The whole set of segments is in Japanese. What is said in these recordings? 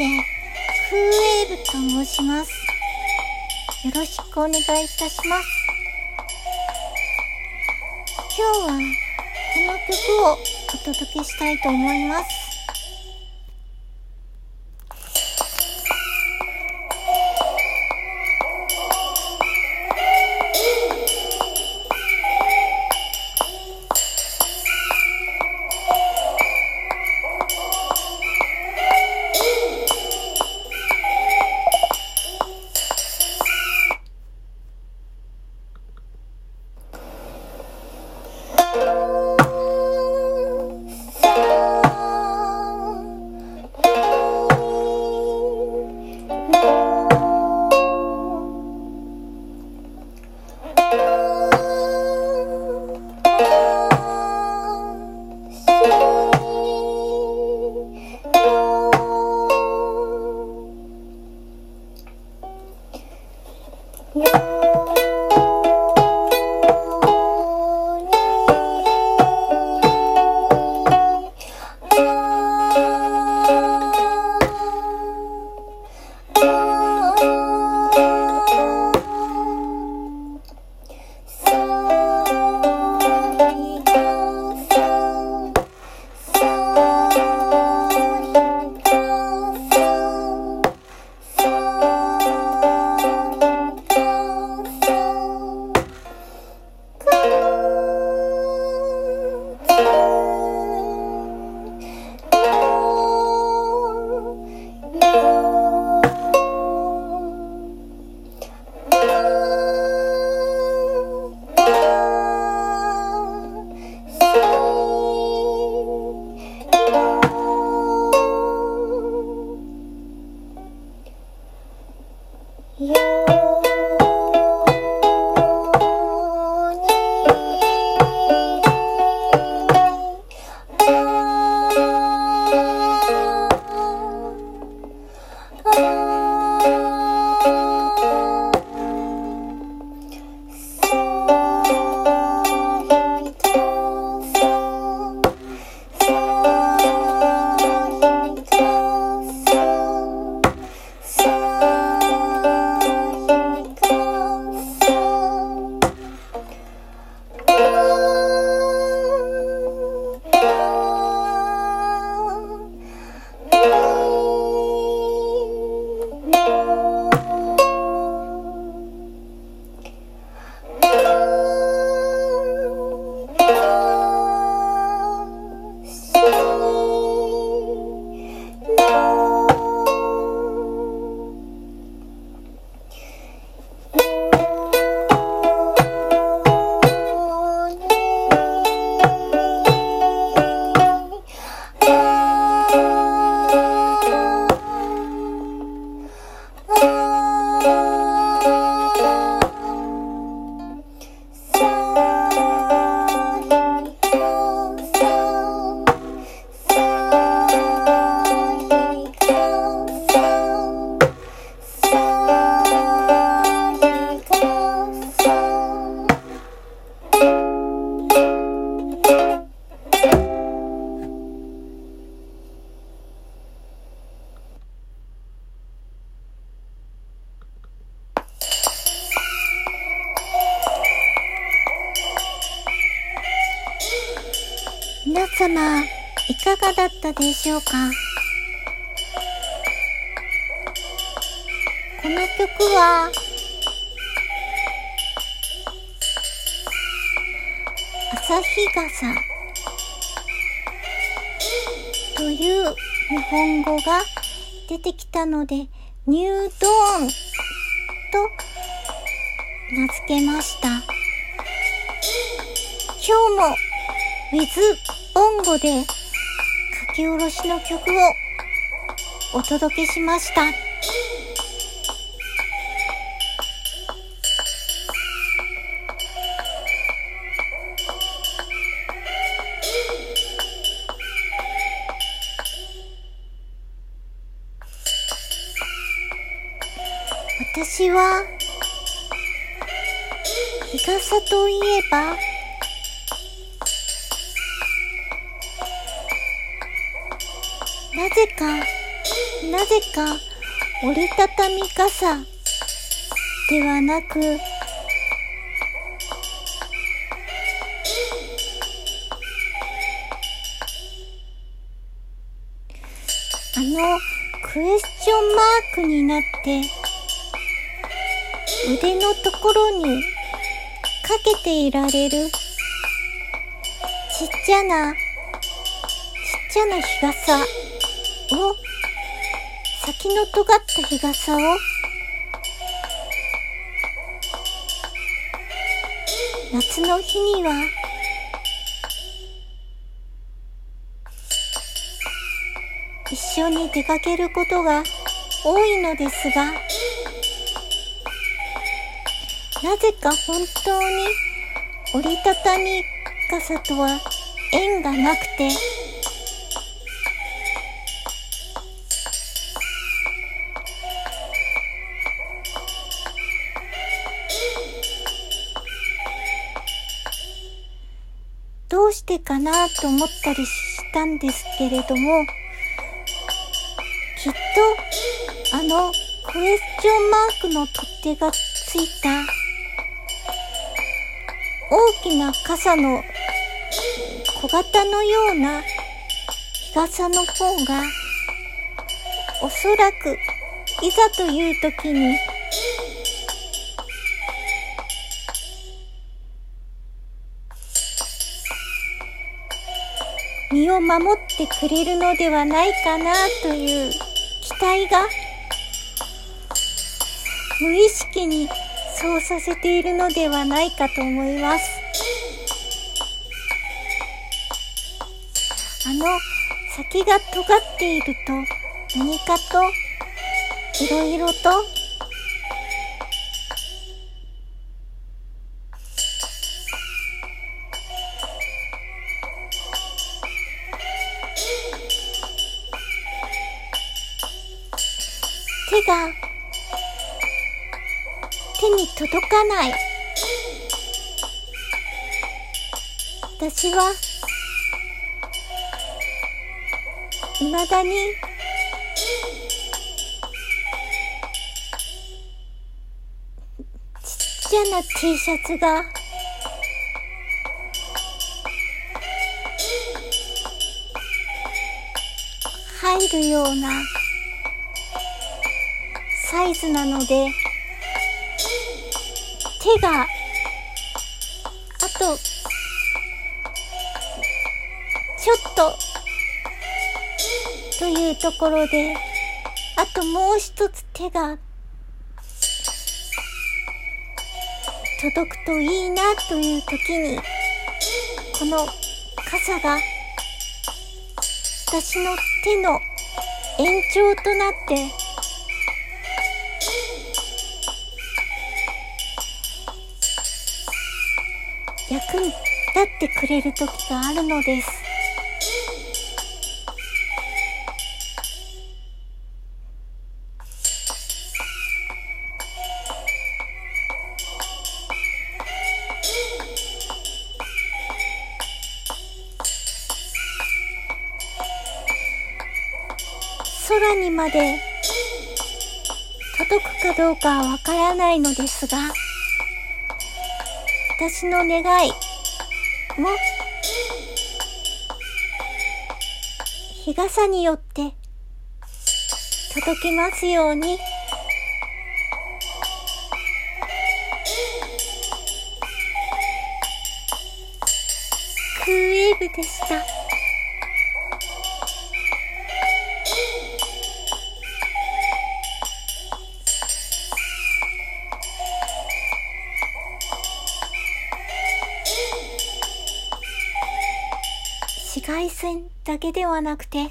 でクーエーブと申します。よろしくお願いいたします。今日はこの曲をお届けしたいと思います。様、いかがだったでしょうか？この曲は、朝日傘という日本語が出てきたので、ニュードーンと名付けました。今日も with ボンゴで書き下ろしの曲をお届けしました。私は日傘といえばなぜか、なぜか、折りたたみ傘ではなく、あの、クエスチョンマークになって、腕のところにかけていられる、ちっちゃな、ちっちゃな日傘を、先の尖った日傘を、夏の日には、一緒に出かけることが多いのですが、なぜか本当に折りたたみ傘とは縁がなくて、てかなと思ったりしたんですけれども、きっと、あの、クエスチョンマークの取っ手がついた、大きな傘の小型のような日傘の方が、おそらく、いざという時に、身を守ってくれるのではないかなという期待が無意識にそうさせているのではないかと思います。あの先が尖っていると何かといろいろと手が手に届かない。私は未だにちっちゃな T シャツが入るようなサイズなので、手が、あと、ちょっと、というところで、あともう一つ手が、届くといいなという時に、この傘が、私の手の延長となって、役に立ってくれる時があるのです。空にまで届くかどうかはわからないのですが、私の願い。も。日傘によって。届きますように。クーウェーブでした。線だけではなくて、もっ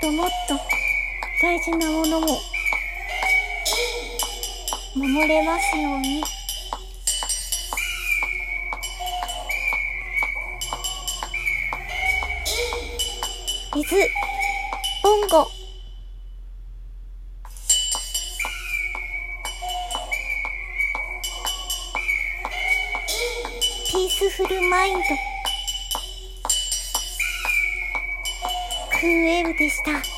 ともっと大事なものも守れますように。水、ボンゴ、フルマインド。クーエルでした。